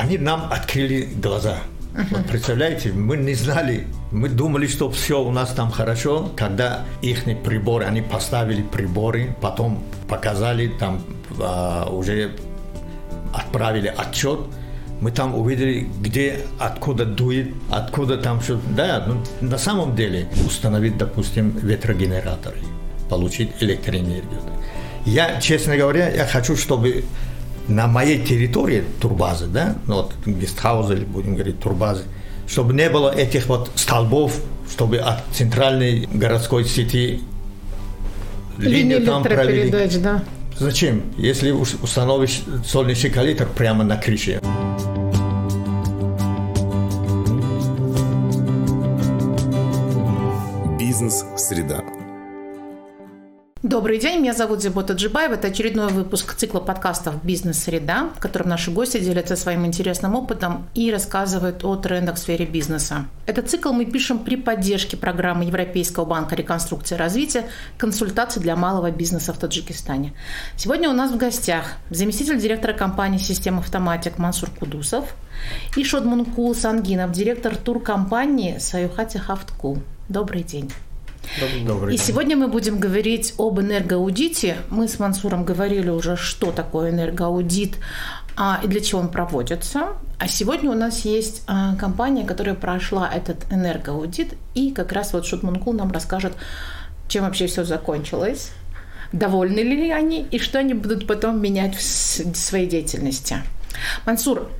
они нам открыли глаза. Вот представляете, мы не знали, мы думали, что все у нас там хорошо, когда их приборы, они поставили приборы, потом показали, там а, уже отправили отчет, мы там увидели, где, откуда дует, откуда там что. Да, ну, на самом деле установить, допустим, ветрогенераторы, получить электроэнергию. Я, честно говоря, я хочу, чтобы на моей территории турбазы, да, ну, вот гестхаузы, или будем говорить турбазы, чтобы не было этих вот столбов, чтобы от центральной городской сети линию там провели. да. Зачем, если установишь солнечный коллектор прямо на крыше? Бизнес-среда. Добрый день, меня зовут Зибота Джибаева. Это очередной выпуск цикла подкастов «Бизнес-среда», в котором наши гости делятся своим интересным опытом и рассказывают о трендах в сфере бизнеса. Этот цикл мы пишем при поддержке программы Европейского банка реконструкции и развития «Консультации для малого бизнеса в Таджикистане». Сегодня у нас в гостях заместитель директора компании «Система Автоматик» Мансур Кудусов и Шодмункул Сангинов, директор туркомпании «Саюхати Хафткул». Добрый день. Добрый и день. сегодня мы будем говорить об энергоаудите. Мы с Мансуром говорили уже, что такое энергоаудит а, и для чего он проводится. А сегодня у нас есть а, компания, которая прошла этот энергоаудит, и как раз вот Шутмункул нам расскажет, чем вообще все закончилось, довольны ли они и что они будут потом менять в своей деятельности. Мансур,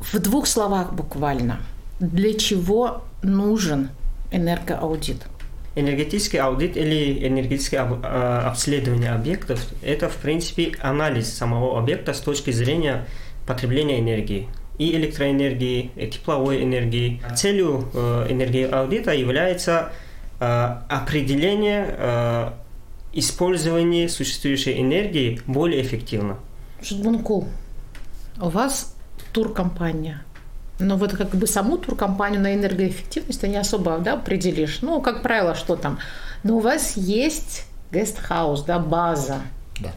в двух словах буквально, для чего нужен энергоаудит? Энергетический аудит или энергетическое а, обследование объектов – это, в принципе, анализ самого объекта с точки зрения потребления энергии и электроэнергии, и тепловой энергии. Целью э, энергии аудита является э, определение э, использования существующей энергии более эффективно. Шутбункул, у вас туркомпания – но вот как бы саму туркомпанию на энергоэффективность ты не особо да, определишь. Ну, как правило, что там. Но у вас есть гестхаус, да, база. Да.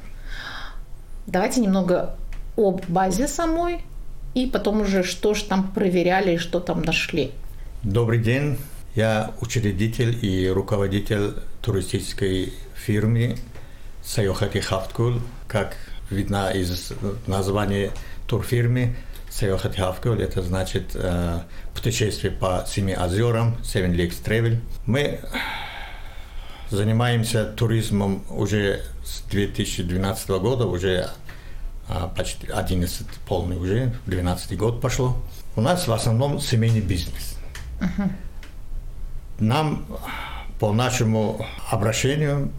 Давайте немного об базе самой и потом уже что же там проверяли и что там нашли. Добрый день. Я учредитель и руководитель туристической фирмы Сайохати Хафткул. Как видно из названия турфирмы, Сеохат Хавкул, это значит э, путешествие по Семи озерам, Seven Lakes Travel. Мы занимаемся туризмом уже с 2012 года, уже э, почти 11 полный уже, 12 год пошло. У нас в основном семейный бизнес. Uh-huh. Нам по нашему обращению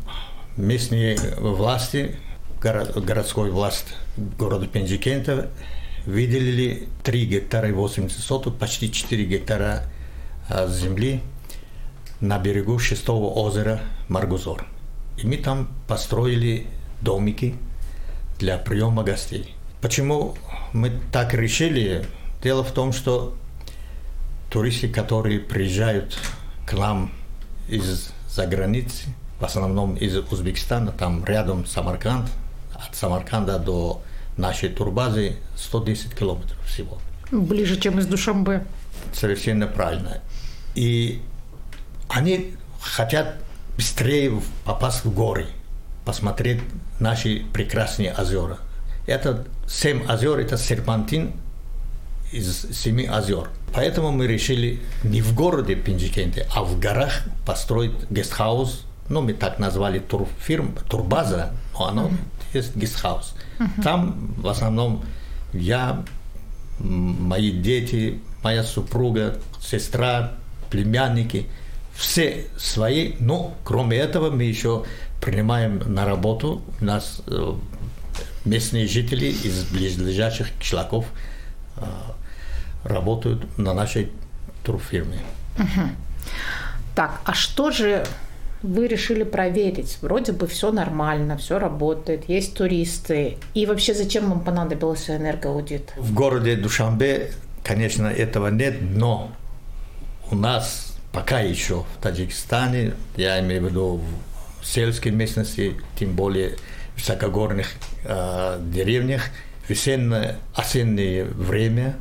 местные власти, городской власть города Пенджикента выделили 3 гектара и 80 соток, почти 4 гектара а, земли на берегу шестого озера Маргузор. И мы там построили домики для приема гостей. Почему мы так решили? Дело в том, что туристы, которые приезжают к нам из-за границы, в основном из Узбекистана, там рядом Самарканд, от Самарканда до нашей турбазы 110 километров всего. Ближе, чем из Душамбе. Совершенно правильно. И они хотят быстрее попасть в горы, посмотреть наши прекрасные озера. Это семь озер, это серпантин из семи озер. Поэтому мы решили не в городе Пинджикенте, а в горах построить гестхаус. Ну, мы так назвали турфирм, турбаза, но оно mm-hmm. есть гестхаус. Uh-huh. Там в основном я, мои дети, моя супруга, сестра, племянники, все свои, но кроме этого мы еще принимаем на работу у нас э, местные жители из близлежащих кишлаков э, работают на нашей турфирме. Угу. Так, а что же вы решили проверить. Вроде бы все нормально, все работает, есть туристы. И вообще зачем вам понадобился энергоаудит? В городе Душанбе, конечно, этого нет, но у нас пока еще в Таджикистане, я имею в виду в сельской местности, тем более в высокогорных э, деревнях, весеннее, осеннее время,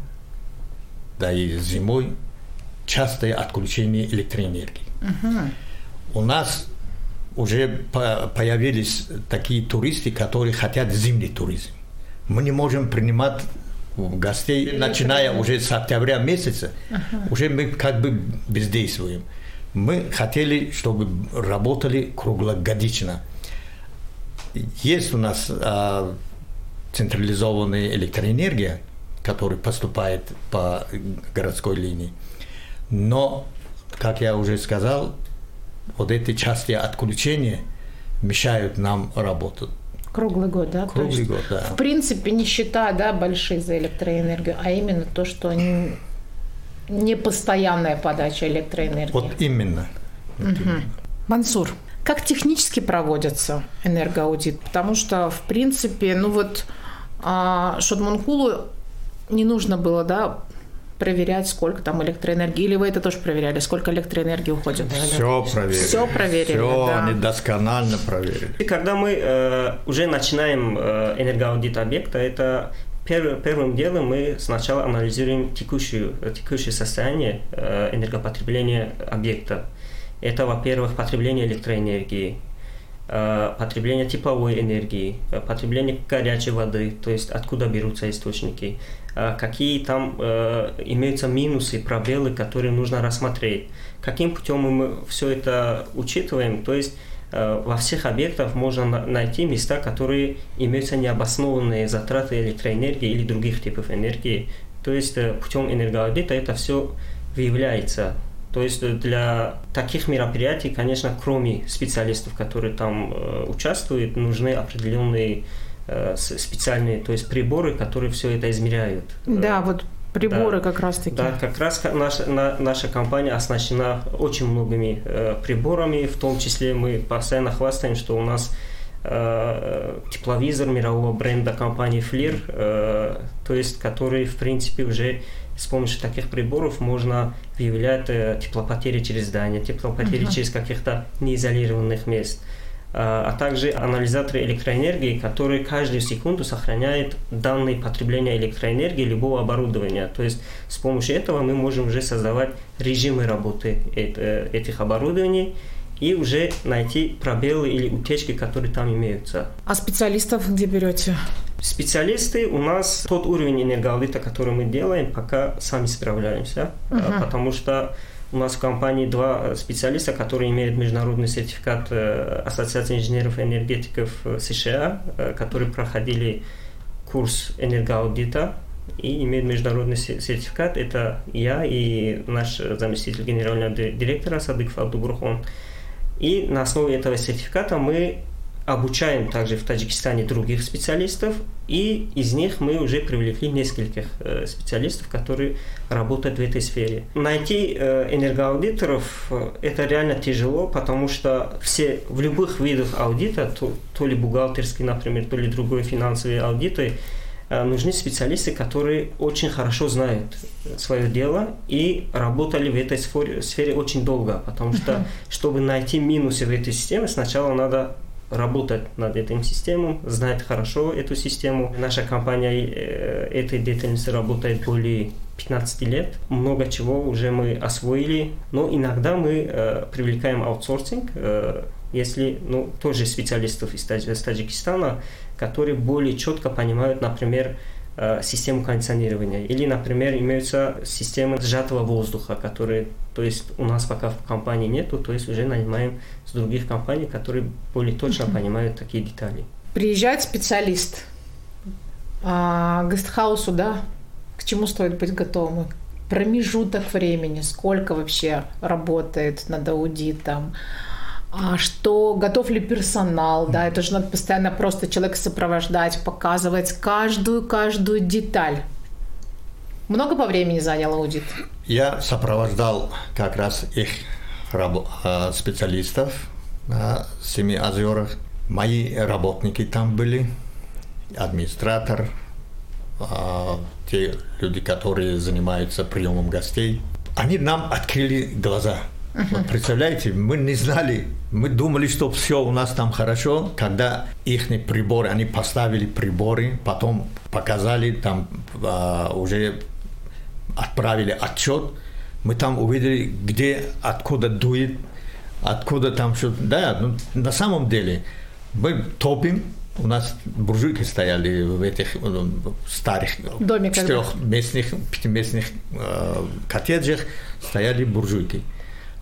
да и зимой частое отключение электроэнергии. У нас уже появились такие туристы, которые хотят зимний туризм. Мы не можем принимать гостей, начиная уже с октября месяца, уже мы как бы бездействуем. Мы хотели, чтобы работали круглогодично. Есть у нас а, централизованная электроэнергия, которая поступает по городской линии. Но, как я уже сказал, вот эти части отключения мешают нам работать. Круглый год, да? Круглый есть, год, да. В принципе, не счета, да, большие за электроэнергию, а именно то, что они не постоянная подача электроэнергии. Вот именно. Угу. Мансур, как технически проводится энергоаудит? Потому что, в принципе, ну вот а, Шодмункулу не нужно было, да, проверять, сколько там электроэнергии. Или вы это тоже проверяли, сколько электроэнергии уходит? Все проверили. Все проверили, Все да. они досконально проверили. И когда мы э, уже начинаем э, энергоаудит объекта, это Первым, первым делом мы сначала анализируем текущую, текущее состояние э, энергопотребления объекта. Это, во-первых, потребление электроэнергии, э, потребление тепловой энергии, э, потребление горячей воды, то есть откуда берутся источники, какие там имеются минусы, пробелы, которые нужно рассмотреть. Каким путем мы все это учитываем, то есть Э, во всех объектах можно найти места, которые имеются необоснованные затраты электроэнергии или других типов энергии. То есть э, путем энергоаудита это все выявляется. То есть э, для таких мероприятий, конечно, кроме специалистов, которые там э, участвуют, нужны определенные э, специальные, то есть приборы, которые все это измеряют. Да, вот Приборы да, как раз таки. Да, как раз наша, на, наша компания оснащена очень многими э, приборами, в том числе мы постоянно хвастаем, что у нас э, тепловизор мирового бренда компании FLIR, э, то есть который, в принципе, уже с помощью таких приборов можно выявлять э, теплопотери через здание, теплопотери uh-huh. через каких-то неизолированных мест. Э, а, а также анализаторы электроэнергии, которые каждую секунду сохраняют данные потребления электроэнергии любого оборудования. То есть с помощью этого мы можем уже создавать режимы работы э, этих оборудований и уже найти пробелы или утечки, которые там имеются. А специалистов где берете? Специалисты у нас тот уровень энергоаудита, который мы делаем, пока сами справляемся, uh-huh. потому что у нас в компании два специалиста, которые имеют международный сертификат э, Ассоциации инженеров-энергетиков э, США, э, которые проходили курс энергоаудита и имеют международный сертификат. Это я и наш заместитель генерального директора Садык Абдубурхон. И на основе этого сертификата мы обучаем также в Таджикистане других специалистов, и из них мы уже привлекли нескольких э, специалистов, которые работают в этой сфере. Найти э, энергоаудиторов э, это реально тяжело, потому что все в любых видах аудита, то, то ли бухгалтерский, например, то ли другой финансовые аудиты, нужны специалисты, которые очень хорошо знают свое дело и работали в этой сфере, сфере очень долго, потому что, чтобы найти минусы в этой системе, сначала надо работать над этой системой, знает хорошо эту систему. Наша компания э, этой деятельности работает более 15 лет. Много чего уже мы освоили, но иногда мы э, привлекаем аутсорсинг, э, если ну, тоже специалистов из, из Таджикистана, которые более четко понимают, например, систему кондиционирования. Или, например, имеются системы сжатого воздуха, которые, то есть у нас пока в компании нету, то есть уже нанимаем с других компаний, которые более точно понимают такие детали. Приезжает специалист а, гестхаусу, да, к чему стоит быть готовым? Промежуток времени, сколько вообще работает над аудитом, что готов ли персонал, да, это же надо постоянно просто человека сопровождать, показывать каждую, каждую деталь. Много по времени занял аудит? Я сопровождал как раз их а, специалистов на Семи озерах. Мои работники там были, администратор, а, те люди, которые занимаются приемом гостей. Они нам открыли глаза – Uh-huh. представляете, мы не знали, мы думали, что все у нас там хорошо, когда их приборы, они поставили приборы, потом показали там а, уже отправили отчет, мы там увидели, где, откуда дует, откуда там что Да, ну, на самом деле мы топим, у нас буржуйки стояли в этих старых четырехместных, пятиместных э, коттеджах, стояли буржуйки.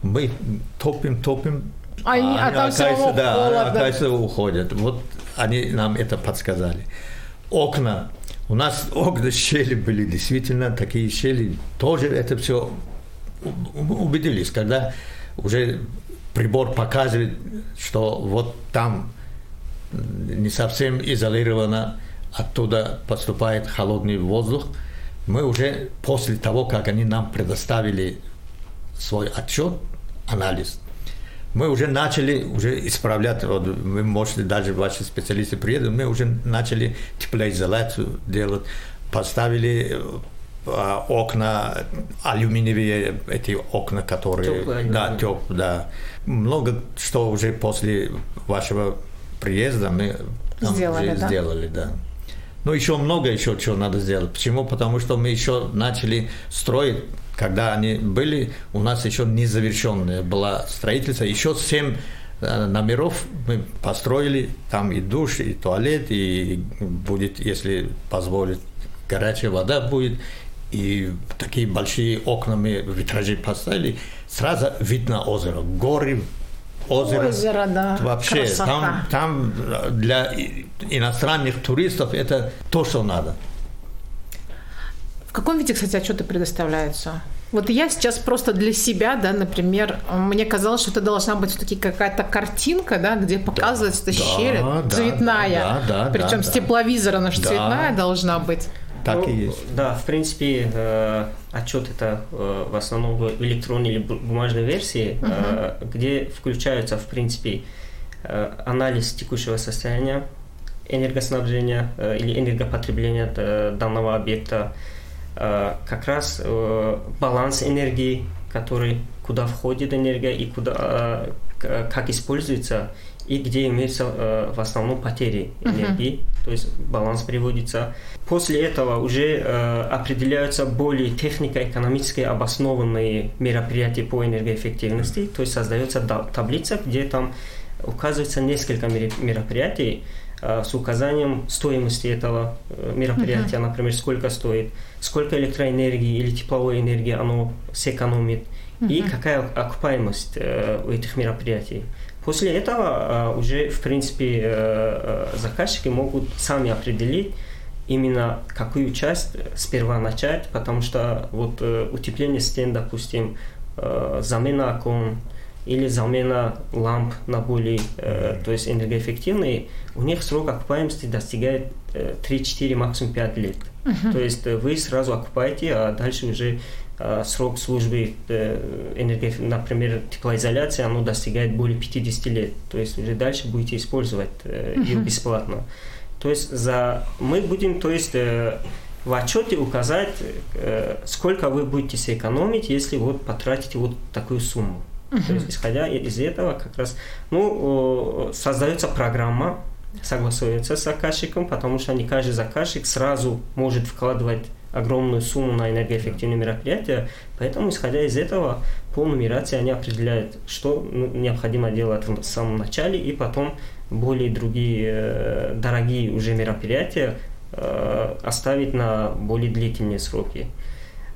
Мы топим, топим, они, а, а там все да, холодно. оказывается, уходят. Вот они нам это подсказали. Окна. У нас окна щели были, действительно, такие щели. Тоже это все убедились, когда уже прибор показывает, что вот там не совсем изолировано, оттуда поступает холодный воздух. Мы уже после того, как они нам предоставили свой отчет, анализ, мы уже начали уже исправлять, вот вы можете, даже ваши специалисты приедут, мы уже начали теплоизоляцию делать, поставили а, окна алюминиевые, эти окна, которые... Теплые, да, теп, да. Много что уже после вашего приезда мы сделали, уже да? сделали, да. Ну, еще много еще чего надо сделать. Почему? Потому что мы еще начали строить, когда они были, у нас еще не завершенное было строительство. Еще семь э, номеров мы построили, там и душ, и туалет, и будет, если позволит, горячая вода будет, и такие большие окна мы витражи поставили, сразу видно озеро, горы, озеро. Озеро, да. Вообще, Красота. там, там для иностранных туристов это то, что надо. В каком виде, кстати, отчеты предоставляются? Вот я сейчас просто для себя, да, например, мне казалось, что это должна быть все-таки какая-то картинка, да, где показывается эта да, щель да, цветная. да, да, Причем да, с тепловизора она же Да. цветная должна быть. Так Ну, и есть. Да, в принципе, э, отчет это э, в основном в электронной или бу- бумажной версии, э, где включаются, в принципе, э, анализ текущего состояния энергоснабжения э, или энергопотребления э, данного объекта, э, как раз э, баланс энергии, который, куда входит энергия и куда, э, как используется, и где имеются э, в основном потери энергии, то есть баланс приводится. После этого уже э, определяются более технико-экономически обоснованные мероприятия по энергоэффективности, то есть создается да- таблица, где там указывается несколько мероприятий. э, с указанием стоимости этого э, мероприятия, например, сколько стоит, сколько электроэнергии или тепловой энергии оно сэкономит, и какая окупаемость э, у этих мероприятий. После этого э, уже, в принципе, э, э, заказчики могут сами определить именно какую часть сперва начать, потому что вот э, утепление стен, допустим, э, замена окон или замена ламп на более, э, то есть энергоэффективные, у них срок окупаемости достигает э, 3-4, максимум 5 лет. То есть э, вы сразу окупаете, а дальше уже э, срок службы, э, энергоэф- например, теплоизоляции, оно достигает более 50 лет. То есть уже дальше будете использовать э, ее бесплатно. То есть за мы будем, то есть э, в отчете указать, э, сколько вы будете сэкономить, если вот потратите вот такую сумму. То есть исходя из этого как раз, ну, создается программа, согласуется с заказчиком, потому что не каждый заказчик сразу может вкладывать огромную сумму на энергоэффективные мероприятия, поэтому, исходя из этого, по нумерации они определяют, что ну, необходимо делать в самом начале, и потом более другие э, дорогие уже мероприятия э, оставить на более длительные сроки.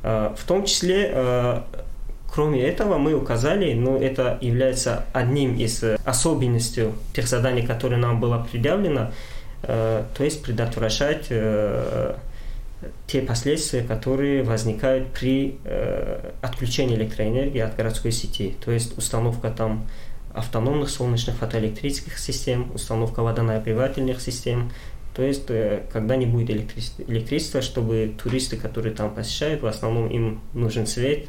Э, в том числе, кроме этого, мы указали, но это является одним из э, особенностей тех заданий, которые нам было предъявлено, э, то есть предотвращать э, те последствия, которые возникают при отключении электроэнергии от городской сети. То есть установка там автономных солнечных фотоэлектрических систем, установка водонагревательных систем. То есть, когда не будет электричества, чтобы туристы, которые там посещают, в основном им нужен свет,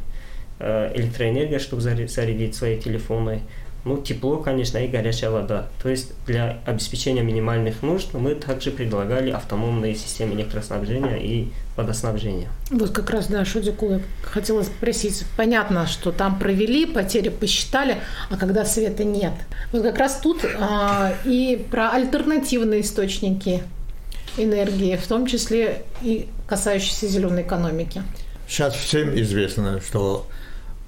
электроэнергия, чтобы зарядить свои телефоны, ну, тепло, конечно, и горячая вода. То есть для обеспечения минимальных нужд мы также предлагали автономные системы электроснабжения и водоснабжения. Вот как раз, да, Шудику я хотела спросить. Понятно, что там провели, потери посчитали, а когда света нет. Вот как раз тут а, и про альтернативные источники энергии, в том числе и касающиеся зеленой экономики. Сейчас всем известно, что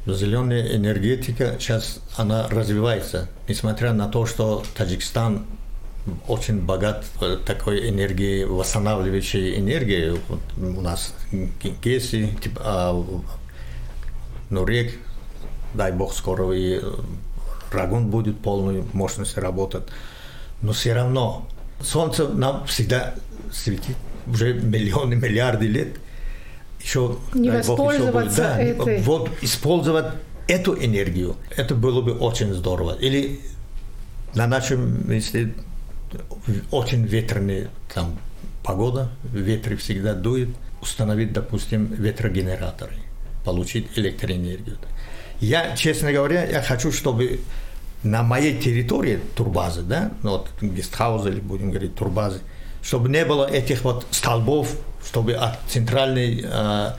зеленая энергетика сейчас она развивается, несмотря на то, что Таджикистан очень богат такой энергией, восстанавливающей энергией. Вот у нас ГЕСИ, типа, а, Нурек, дай бог скоро и Рагун будет полной мощности работать. Но все равно Солнце нам всегда светит уже миллионы, миллиарды лет. Еще, Не воспользоваться бог, еще будет, да, этой... Вот использовать эту энергию, это было бы очень здорово. Или на нашем, если очень ветреная там погода, ветер всегда дует, установить, допустим, ветрогенераторы, получить электроэнергию. Я, честно говоря, я хочу, чтобы на моей территории турбазы, да, ну, вот гестхаузы или будем говорить турбазы, чтобы не было этих вот столбов, чтобы от центральной э,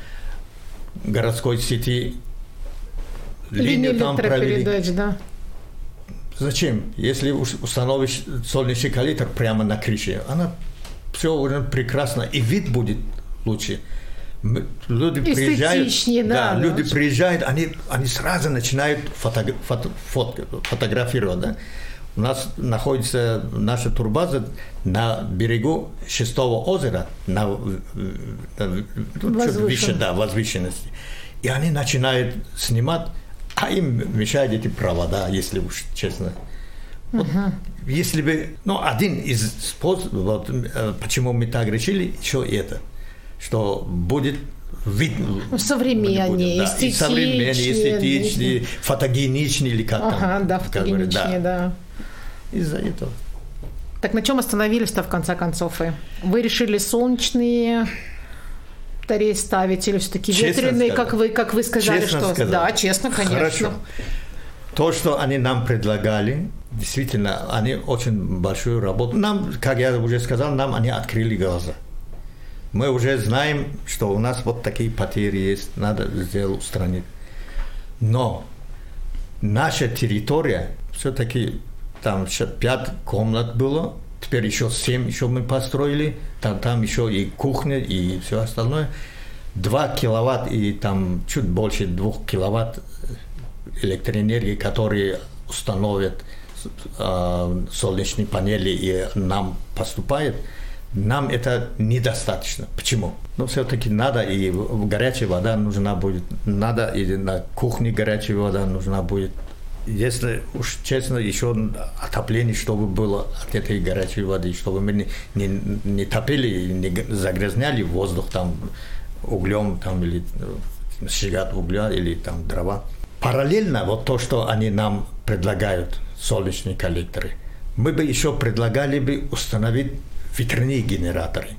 городской сети линию там провели. да. Зачем? Если установишь солнечный коллектор прямо на крыше, она все уже прекрасно, и вид будет лучше. Люди приезжают, да, да, люди приезжают, они, они сразу начинают фото, фото, фото, фотографировать. Да? У нас находится наша турбаза на берегу шестого озера, на, выше, да, возвышенности. И они начинают снимать, а им мешают эти провода, если уж честно. Вот, uh-huh. Если бы, ну, один из способов, вот, э, почему мы так решили, еще это – что будет вид современнее, да, эстетичнее, современнее, эстетичнее, фотогеничнее или как ага, там. да, фотогеничнее, да. да. Из-за этого. Так на чем остановились-то в конце концов? Вы решили солнечные батареи ставить или все-таки ветреные, как вы, как вы сказали, честно что сказал. да, честно, конечно. Хорошо. То, что они нам предлагали, действительно, они очень большую работу. Нам, как я уже сказал, нам они открыли глаза мы уже знаем, что у нас вот такие потери есть, надо сделать устранить. Но наша территория, все-таки там еще пять комнат было, теперь еще семь еще мы построили, там, там еще и кухня, и все остальное. Два киловатт и там чуть больше двух киловатт электроэнергии, которые установят э, солнечные панели и нам поступает – нам это недостаточно. Почему? Ну, все-таки надо, и горячая вода нужна будет, надо, и на кухне горячая вода нужна будет. Если уж честно, еще отопление, чтобы было от этой горячей воды, чтобы мы не, не, не топили, не загрязняли воздух там углем там, или э, сжигать угля или там дрова. Параллельно вот то, что они нам предлагают, солнечные коллекторы, мы бы еще предлагали бы установить ветряные генераторы.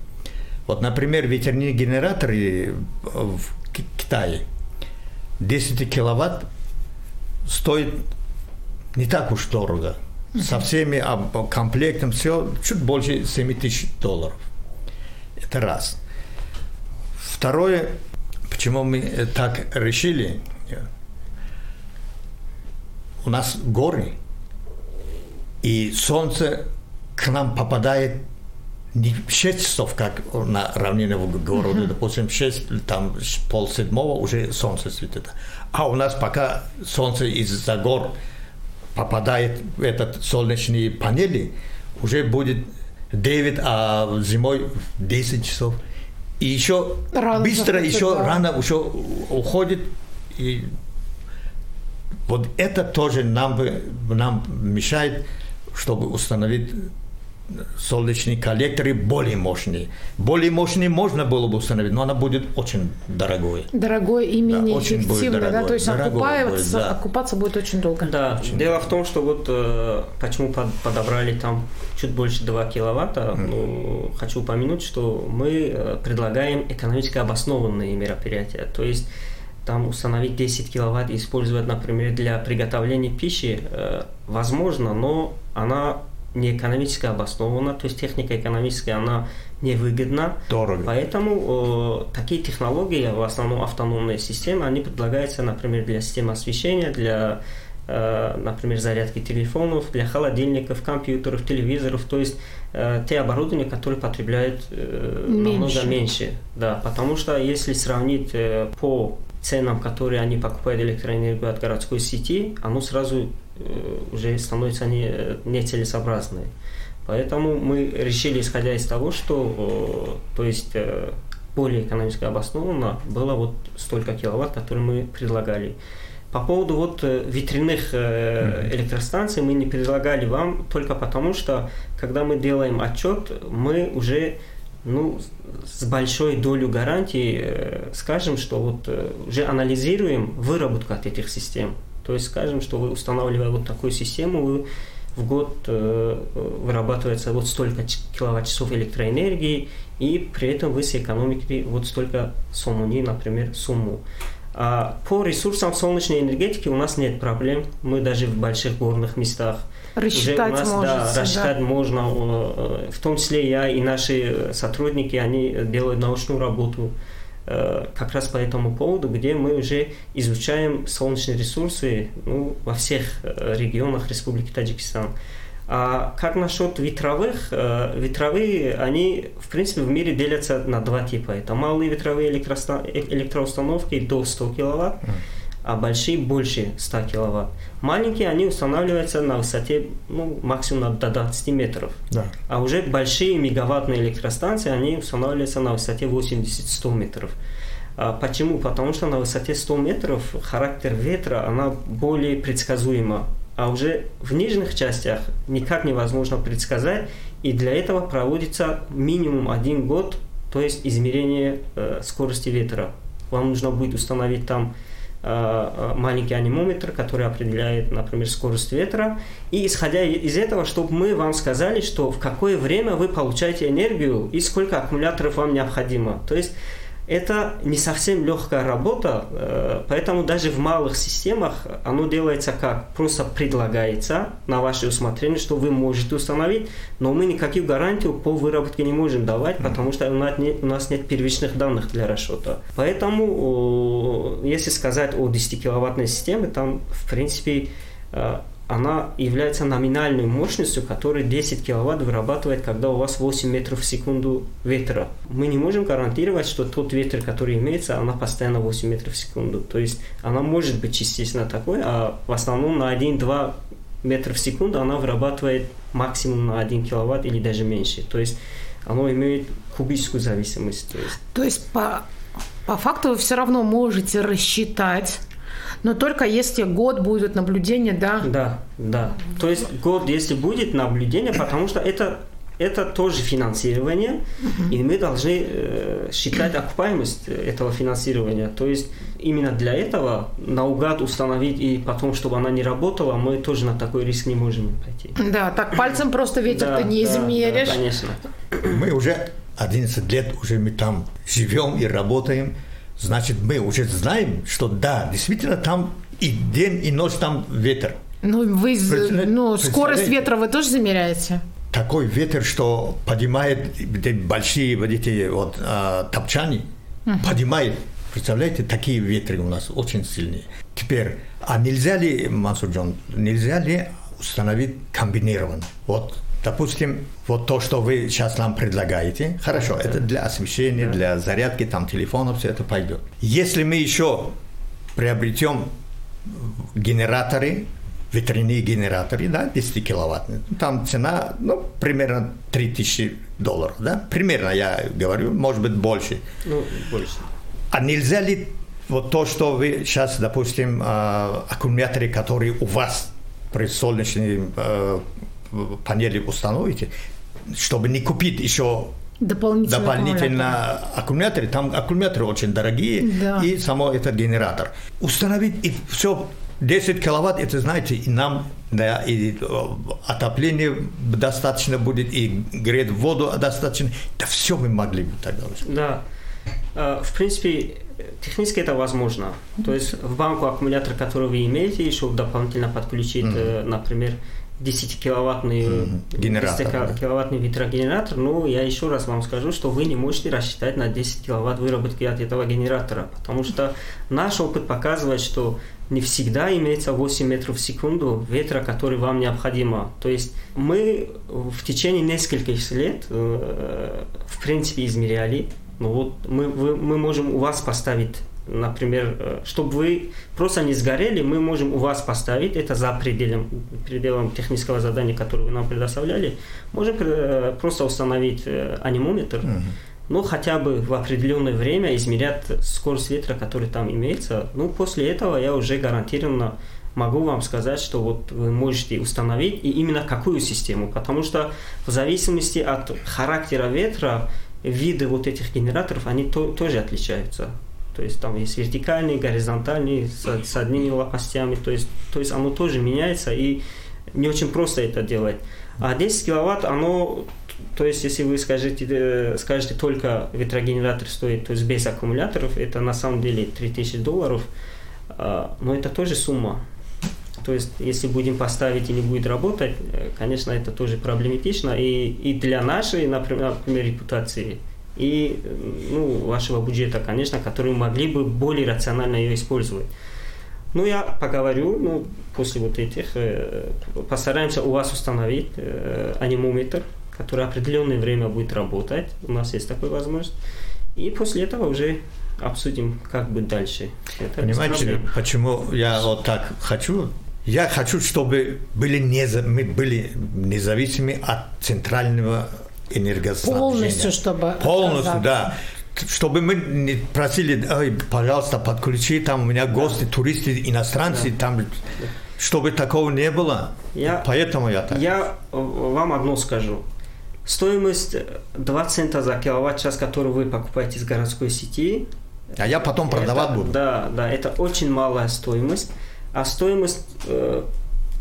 Вот, например, ветряные генераторы в Китае 10 киловатт стоит не так уж дорого. Со всеми комплектом все чуть больше 7 тысяч долларов. Это раз. Второе, почему мы так решили, у нас горы, и солнце к нам попадает 6 часов, как на равнине в городе, uh-huh. допустим, 6, там пол седьмого уже солнце светит. А у нас пока солнце из-за гор попадает в этот солнечные панели, уже будет 9, а зимой 10 часов. И еще рано быстро, заходит, еще да. рано еще уходит. И вот это тоже нам, нам мешает, чтобы установить солнечные коллекторы более мощные. Более мощные можно было бы установить, но она будет очень дорогой. Дорогой и менее да, эффективно, да? То есть окупаться, будет, да. окупаться будет очень долго. Да, очень дело долго. в том, что вот э, почему подобрали там чуть больше 2 киловатта, mm. ну, хочу упомянуть, что мы э, предлагаем экономически обоснованные мероприятия. То есть там установить 10 киловатт и использовать, например, для приготовления пищи, э, возможно, но она не экономически обоснована, то есть техника экономическая, она невыгодна. Дорого. Поэтому э, такие технологии, в основном автономные системы, они предлагаются, например, для системы освещения, для э, например, зарядки телефонов, для холодильников, компьютеров, телевизоров, то есть э, те оборудования, которые потребляют э, меньше. намного меньше. Да, потому что если сравнить э, по ценам, которые они покупают электроэнергию от городской сети, оно сразу уже становится не, нецелесообразной. Поэтому мы решили, исходя из того, что э, то есть, э, более экономически обоснованно было вот столько киловатт, которые мы предлагали. По поводу вот э, ветряных электростанций мы не предлагали вам только потому, что когда мы делаем отчет, мы уже ну, с большой долей гарантии скажем, что вот уже анализируем выработку от этих систем. То есть скажем, что вы устанавливая вот такую систему, вы в год э, вырабатывается вот столько киловатт-часов электроэнергии, и при этом вы сэкономите вот столько сумму, например, сумму. А по ресурсам солнечной энергетики у нас нет проблем. Мы даже в больших горных местах рассчитать уже у нас, можете, да, рассчитать да. можно. Э, в том числе я и наши сотрудники, они делают научную работу Э, как раз по этому поводу, где мы уже изучаем солнечные ресурсы ну, во всех э, регионах Республики Таджикистан. А как насчет ветровых? Э, ветровые, они, в принципе, в мире делятся на два типа. Это малые ветровые электроустановки до 100 киловатт, а большие больше 100 киловатт. Маленькие, они устанавливаются на высоте ну, максимум до 20 метров. Да. А уже большие мегаваттные электростанции, они устанавливаются на высоте 80-100 метров. А почему? Потому что на высоте 100 метров характер ветра, она более предсказуема. А уже в нижних частях никак невозможно предсказать, и для этого проводится минимум один год, то есть измерение э, скорости ветра. Вам нужно будет установить там маленький анимометр, который определяет, например, скорость ветра. И исходя из этого, чтобы мы вам сказали, что в какое время вы получаете энергию и сколько аккумуляторов вам необходимо. То есть это не совсем легкая работа, э, поэтому даже в малых системах оно делается как? Просто предлагается на ваше усмотрение, что вы можете установить, но мы никаких гарантий по выработке не можем давать, потому что у нас нет, у нас нет первичных данных для расчета. Поэтому, если сказать о 10-киловаттной системе, там, в принципе, э, она является номинальной мощностью, которая 10 киловатт вырабатывает, когда у вас 8 метров в секунду ветра. Мы не можем гарантировать, что тот ветер, который имеется, она постоянно 8 метров в секунду. То есть она может быть частично такой, а в основном на 1-2 метра в секунду она вырабатывает максимум на 1 киловатт или даже меньше. То есть оно имеет кубическую зависимость. То есть, то есть по, по факту вы все равно можете рассчитать но только если год будет наблюдение, да? Да, да. То есть год, если будет наблюдение, потому что это это тоже финансирование, и мы должны э, считать окупаемость этого финансирования. То есть именно для этого наугад установить и потом, чтобы она не работала, мы тоже на такой риск не можем пойти. Да, так пальцем просто ветер да, ты не да, измеришь. Да, конечно. Мы уже 11 лет уже мы там живем и работаем значит, мы уже знаем, что да, действительно там и день, и ночь там ветер. Ну, вы, ну, скорость ветра вы тоже замеряете? Такой ветер, что поднимает большие вот эти вот а, топчани, uh-huh. поднимает. Представляете, такие ветры у нас очень сильные. Теперь, а нельзя ли, Мансур Джон, нельзя ли установить комбинированно? Вот Допустим, вот то, что вы сейчас нам предлагаете, хорошо, это для освещения, для зарядки там телефонов, все это пойдет. Если мы еще приобретем генераторы, ветряные генераторы, да, 10 киловаттные, там цена, ну, примерно 3000 долларов, да, примерно я говорю, может быть, больше. Ну, больше. А нельзя ли вот то, что вы сейчас, допустим, а, аккумуляторы, которые у вас при солнечной а, панели установите, чтобы не купить еще дополнительно, дополнительно аккумуляторы. Там аккумуляторы очень дорогие, да. и само этот генератор. Установить и все 10 киловатт, это, знаете, и нам, да, и э, отопление достаточно будет, и греть воду достаточно. Да все мы могли бы тогда уже. Да. Э, в принципе, технически это возможно. То есть в банку аккумулятор, который вы имеете, еще дополнительно подключить, mm-hmm. например, 10-киловаттный, Мгм. Генератор, 10 киловаттный ветрогенератор, ну, я еще раз вам скажу, что вы не можете рассчитать на 10 киловатт выработки от этого генератора, потому что наш опыт показывает, что не всегда имеется 8 метров в секунду ветра, который вам необходимо. То есть мы в течение нескольких лет, э, в принципе, измеряли. Ну вот мы, вы- мы можем у вас поставить, например, э, чтобы вы просто не сгорели, мы можем у вас поставить, это за пределом, пределом технического задания, которое вы нам предоставляли, можем э, просто установить э, анимометр, ну, хотя бы в определенное время измерять скорость ветра, который там имеется. Ну, после этого я уже гарантированно могу вам сказать, что вот вы можете установить и именно какую систему, потому что в зависимости от характера ветра, виды вот этих генераторов, они то- тоже отличаются. То есть там есть вертикальные, горизонтальные, с, с одними лопастями, то есть, то есть оно тоже меняется, и не очень просто это делать. А 10 киловатт, оно, то есть если вы скажете, э, скажете только ветрогенератор стоит, то есть без аккумуляторов, это на самом деле 3000 долларов, а, но это тоже сумма. То есть, если будем поставить и не будет работать, э, конечно, это тоже проблематично и, и для нашей, например, репутации, и ну, вашего бюджета, конечно, которые могли бы более рационально ее использовать. Ну, я поговорю, ну, после вот этих, э, постараемся у вас установить э, анимометр, который определенное время будет работать. У нас есть такая возможность. И после этого уже обсудим, как быть дальше. Это Понимаете, почему я вот так хочу? Я хочу, чтобы были неза- мы были независимы от центрального энергоснабжения. Полностью, чтобы Полностью, да. Чтобы мы не просили, «Ой, пожалуйста, подключи, там у меня гости, туристы, иностранцы, там, чтобы такого не было. Я- Поэтому я так. Я э, вам одно скажу. Стоимость э, 2 цента за киловатт-час, который вы покупаете из городской сети, А я потом продавать это- буду. Да, да, это очень малая стоимость. А стоимость, э,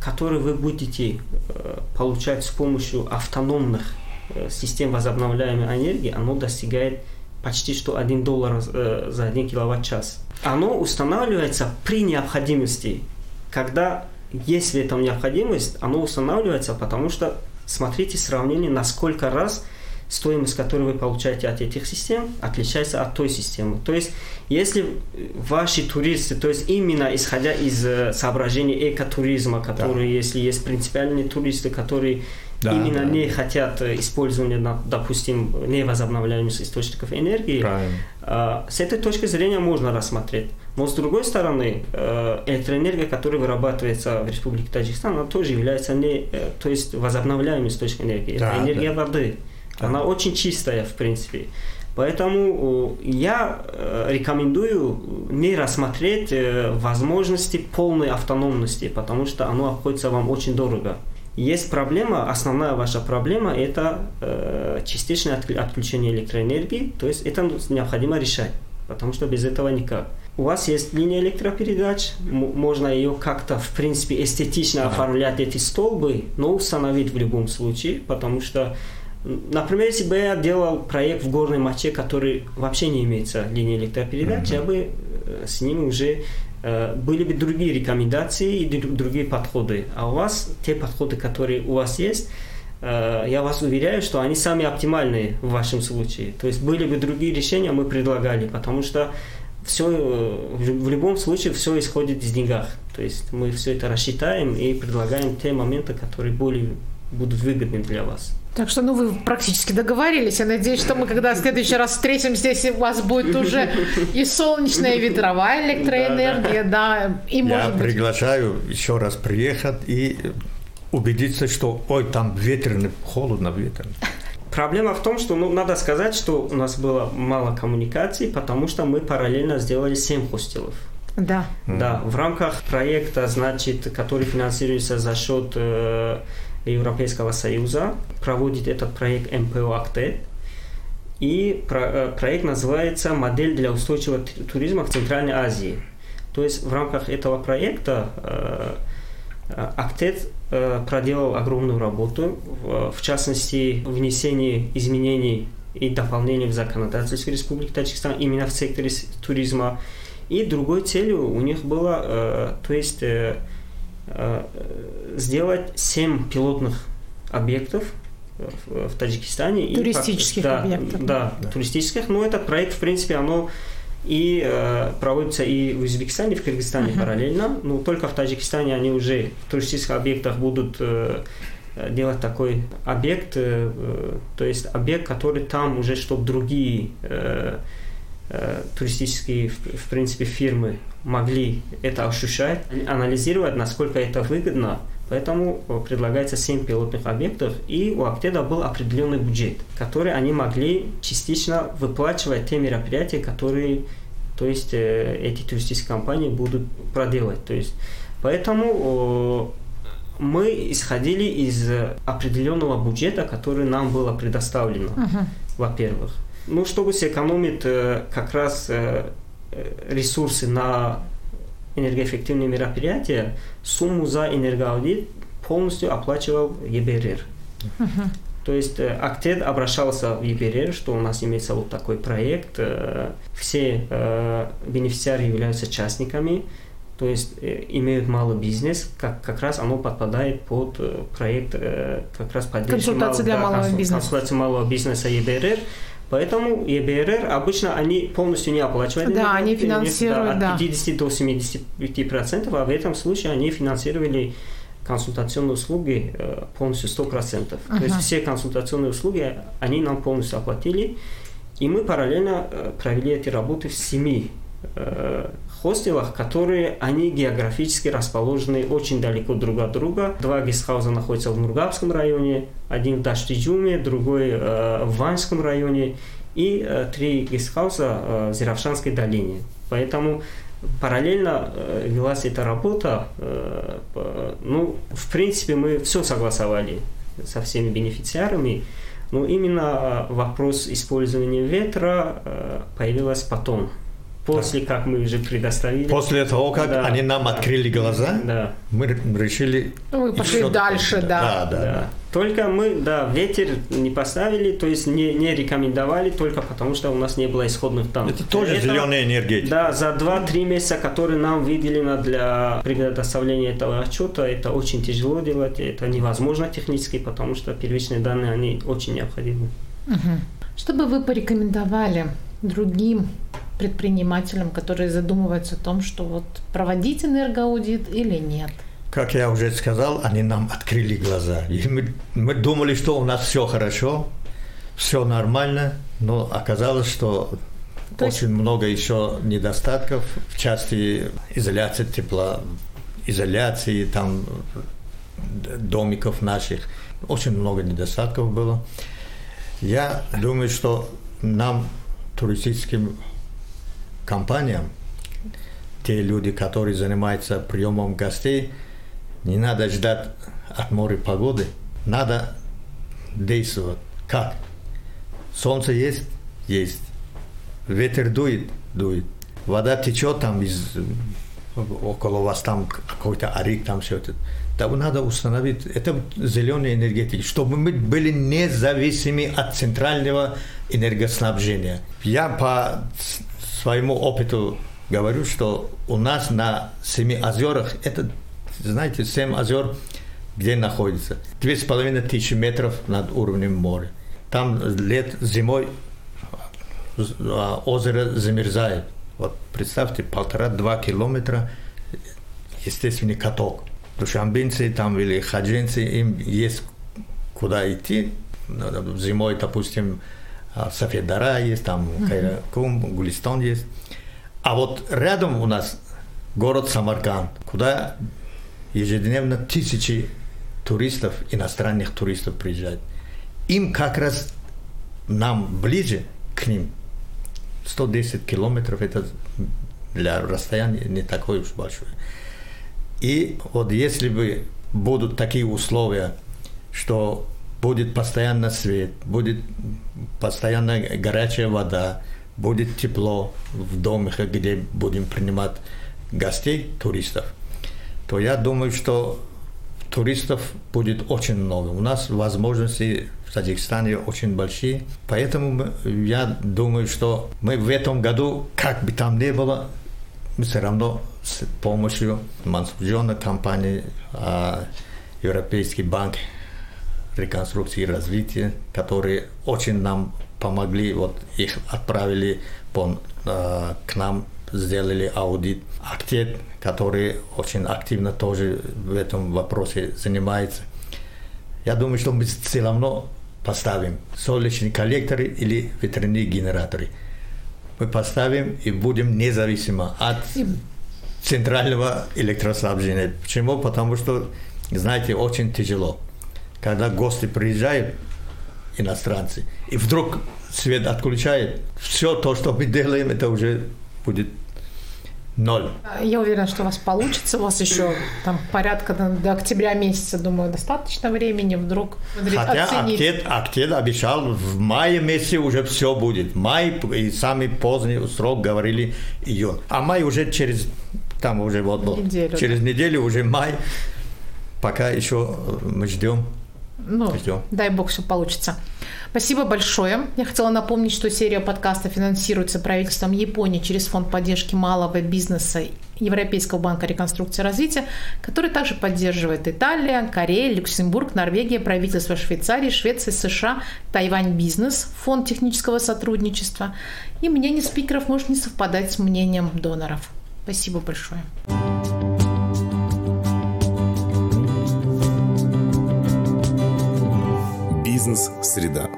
которую вы будете э, получать с помощью автономных э, систем возобновляемой энергии, оно достигает почти что 1 доллар э, за 1 киловатт-час. Оно устанавливается при необходимости. Когда есть в этом необходимость, оно устанавливается, потому что смотрите сравнение, насколько раз стоимость, которую вы получаете от этих систем, отличается от той системы. То есть, если ваши туристы, то есть именно исходя из э, соображений экотуризма, которые, если есть принципиальные туристы, которые Да, именно да. не хотят использования, допустим, невозобновляемых источников энергии, Правильно. а, С этой точки зрения можно рассмотреть. Но с другой стороны, электроэнергия, которая вырабатывается в Республике Таджикистан, она тоже является не, э, то есть возобновляемым источником энергии. Да, Это энергия да. воды. Да. Она очень чистая, в принципе. Поэтому э, я э, рекомендую не рассмотреть возможности полной автономности, потому что оно обходится вам очень дорого. Есть проблема, основная ваша проблема – это э, частичное отк- отключение электроэнергии, то есть это необходимо решать, потому что без этого никак. У вас есть линия электропередач, можно ее как-то, в принципе, эстетично оформлять эти столбы, но установить в любом случае, потому что, например, если бы я делал проект в горной моче, который вообще не имеется линии электропередач, я бы с ним уже э, были бы другие рекомендации и дру- другие подходы. А у вас те подходы, которые у вас есть, э, я вас уверяю, что они самые оптимальные в вашем случае. То есть были бы другие решения, мы предлагали, потому что все, в любом случае все исходит из деньгах. То есть мы все это рассчитаем и предлагаем те моменты, которые более будут выгодны для вас. Так что, ну, вы практически договорились. Я надеюсь, что мы, когда в следующий раз встретимся здесь, у вас будет уже и солнечная, и ветровая электроэнергия, да, и, Я может быть, приглашаю еще раз приехать и убедиться, что ой, там ветрено, холодно ветрено. Проблема в том, что ну, надо сказать, что у нас было мало коммуникаций, потому что мы параллельно сделали 7 хостелов. да. Да, в рамках проекта, значит, который финансируется за счет э, Европейского Союза, проводит этот проект МПО «Актет». И про- э, проект называется «Модель для устойчивого туризма в Центральной Азии». То есть в рамках этого проекта э, э, Актет э, проделал огромную работу, в, частности, внесение изменений и дополнений в законодательство Республики Таджикистан именно в секторе туризма. И другой целью у них было, э, то есть, э, э, сделать 7 пилотных объектов в, в Таджикистане. Туристических и, да, объектов. Да, да, туристических. Но этот проект, в принципе, оно и э, проводится и в Узбекистане, и в Кыргызстане uh-huh. параллельно. Но только в Таджикистане они уже в туристических объектах будут э, делать такой объект, э, э, то есть объект, который там уже, чтобы другие э, э, туристические, в, в принципе, фирмы могли это ощущать, анализировать, насколько это выгодно. Поэтому э, предлагается 7 пилотных объектов, и у Актеда был определенный бюджет, который они могли частично выплачивать те мероприятия, которые то есть, э, эти туристические компании будут проделать. То есть, поэтому мы исходили из определенного бюджета, который нам было предоставлено, uh-huh. во-первых. Ну, чтобы сэкономить э, как раз э, ресурсы на энергоэффективные мероприятия, сумму за энергоаудит полностью оплачивал ЕБРР. Uh-huh. То есть э, Актед обращался в ЕБРР, что у нас имеется вот такой проект. Все бенефициары являются частниками то есть э, имеют малый бизнес, как, как раз оно подпадает под э, проект э, как раз поддержки консультации для да, малого бизнеса. Консультации малого бизнеса ЕБРР. Поэтому ЕБРР обычно они полностью не оплачивают. Да, они финансируют, да, от 50 до 75 процентов, а в этом случае они финансировали консультационные услуги полностью 100 процентов. Uh-huh. То есть все консультационные услуги они нам полностью оплатили, и мы параллельно провели эти работы в семи хостелах, которые они географически расположены очень далеко друг от друга. Два гестхауза находятся в Нургабском районе, один в Даштиджуме, другой э, в Ванском районе и э, три гестхауса э, в Зиравшанской долине. Поэтому параллельно э, велась эта работа. Э, э, ну, в принципе, мы все согласовали со всеми бенефициарами, но именно э, вопрос использования ветра э, появился потом. После как мы уже предоставили. После того, как да. они нам открыли глаза, да. мы решили... Вы пошли дальше, да. Да, да, да. Только мы, да, ветер не поставили, то есть не, не рекомендовали, только потому что у нас не было исходных данных. Это тоже это, зеленая энергетика. Да, за 2-3 месяца, которые нам выделено для предоставления этого отчета, это очень тяжело делать, это невозможно технически, потому что первичные данные, они очень необходимы. Угу. Что бы вы порекомендовали другим предпринимателям, которые задумываются о том, что вот проводить энергоаудит или нет? Как я уже сказал, они нам открыли глаза. И мы, мы думали, что у нас все хорошо, все нормально, но оказалось, что То очень есть... много еще недостатков в части изоляции тепла, изоляции там домиков наших. Очень много недостатков было. Я думаю, что нам, туристическим компаниям, те люди, которые занимаются приемом гостей, не надо ждать от моря погоды, надо действовать. Как? Солнце есть? Есть. Ветер дует? Дует. Вода течет там из около вас там какой-то арик, там все это. Там надо установить, это зеленая энергетика, чтобы мы были независимы от центрального энергоснабжения. Я по своему опыту говорю, что у нас на Семи озерах, это, знаете, Семь озер, где находится? Две с половиной тысячи метров над уровнем моря. Там лет зимой а, озеро замерзает. Вот представьте, полтора-два километра естественный каток. Душамбинцы там или хаджинцы, им есть куда идти. Зимой, допустим, Сафедара есть, там Кайракум, Гулистан есть. А вот рядом у нас город Самарканд, куда ежедневно тысячи туристов, иностранных туристов приезжают. Им как раз нам ближе к ним 110 километров, это для расстояния не такое уж большое. И вот если бы будут такие условия, что будет постоянно свет, будет постоянно горячая вода, будет тепло в домах, где будем принимать гостей, туристов, то я думаю, что туристов будет очень много. У нас возможности в Таджикистане очень большие. Поэтому я думаю, что мы в этом году, как бы там ни было, мы все равно с помощью Мансурджона компании, а, Европейский банк реконструкции и развития, которые очень нам помогли, вот их отправили по, э, к нам, сделали аудит. Актет, который очень активно тоже в этом вопросе занимается. Я думаю, что мы все равно поставим солнечные коллекторы или ветряные генераторы. Мы поставим и будем независимо от центрального электроснабжения. Почему? Потому что, знаете, очень тяжело. Когда гости приезжают, иностранцы, и вдруг свет отключает, все то, что мы делаем, это уже будет ноль. Я уверена, что у вас получится. У вас еще там порядка до, до октября месяца, думаю, достаточно времени. Вдруг Хотя оценить. Актет, обещал, в мае месяце уже все будет. Май и самый поздний срок говорили июнь. А май уже через там уже вот, вот неделю, через да. неделю уже май. Пока еще мы ждем. Ну, ждем. дай бог, все получится. Спасибо большое. Я хотела напомнить, что серия подкаста финансируется правительством Японии через Фонд поддержки малого бизнеса Европейского банка реконструкции и развития, который также поддерживает Италия, Корея, Люксембург, Норвегия, правительство Швейцарии, Швеция, США, Тайвань Бизнес, Фонд технического сотрудничества. И мнение спикеров может не совпадать с мнением доноров. Спасибо большое. Бизнес-среда.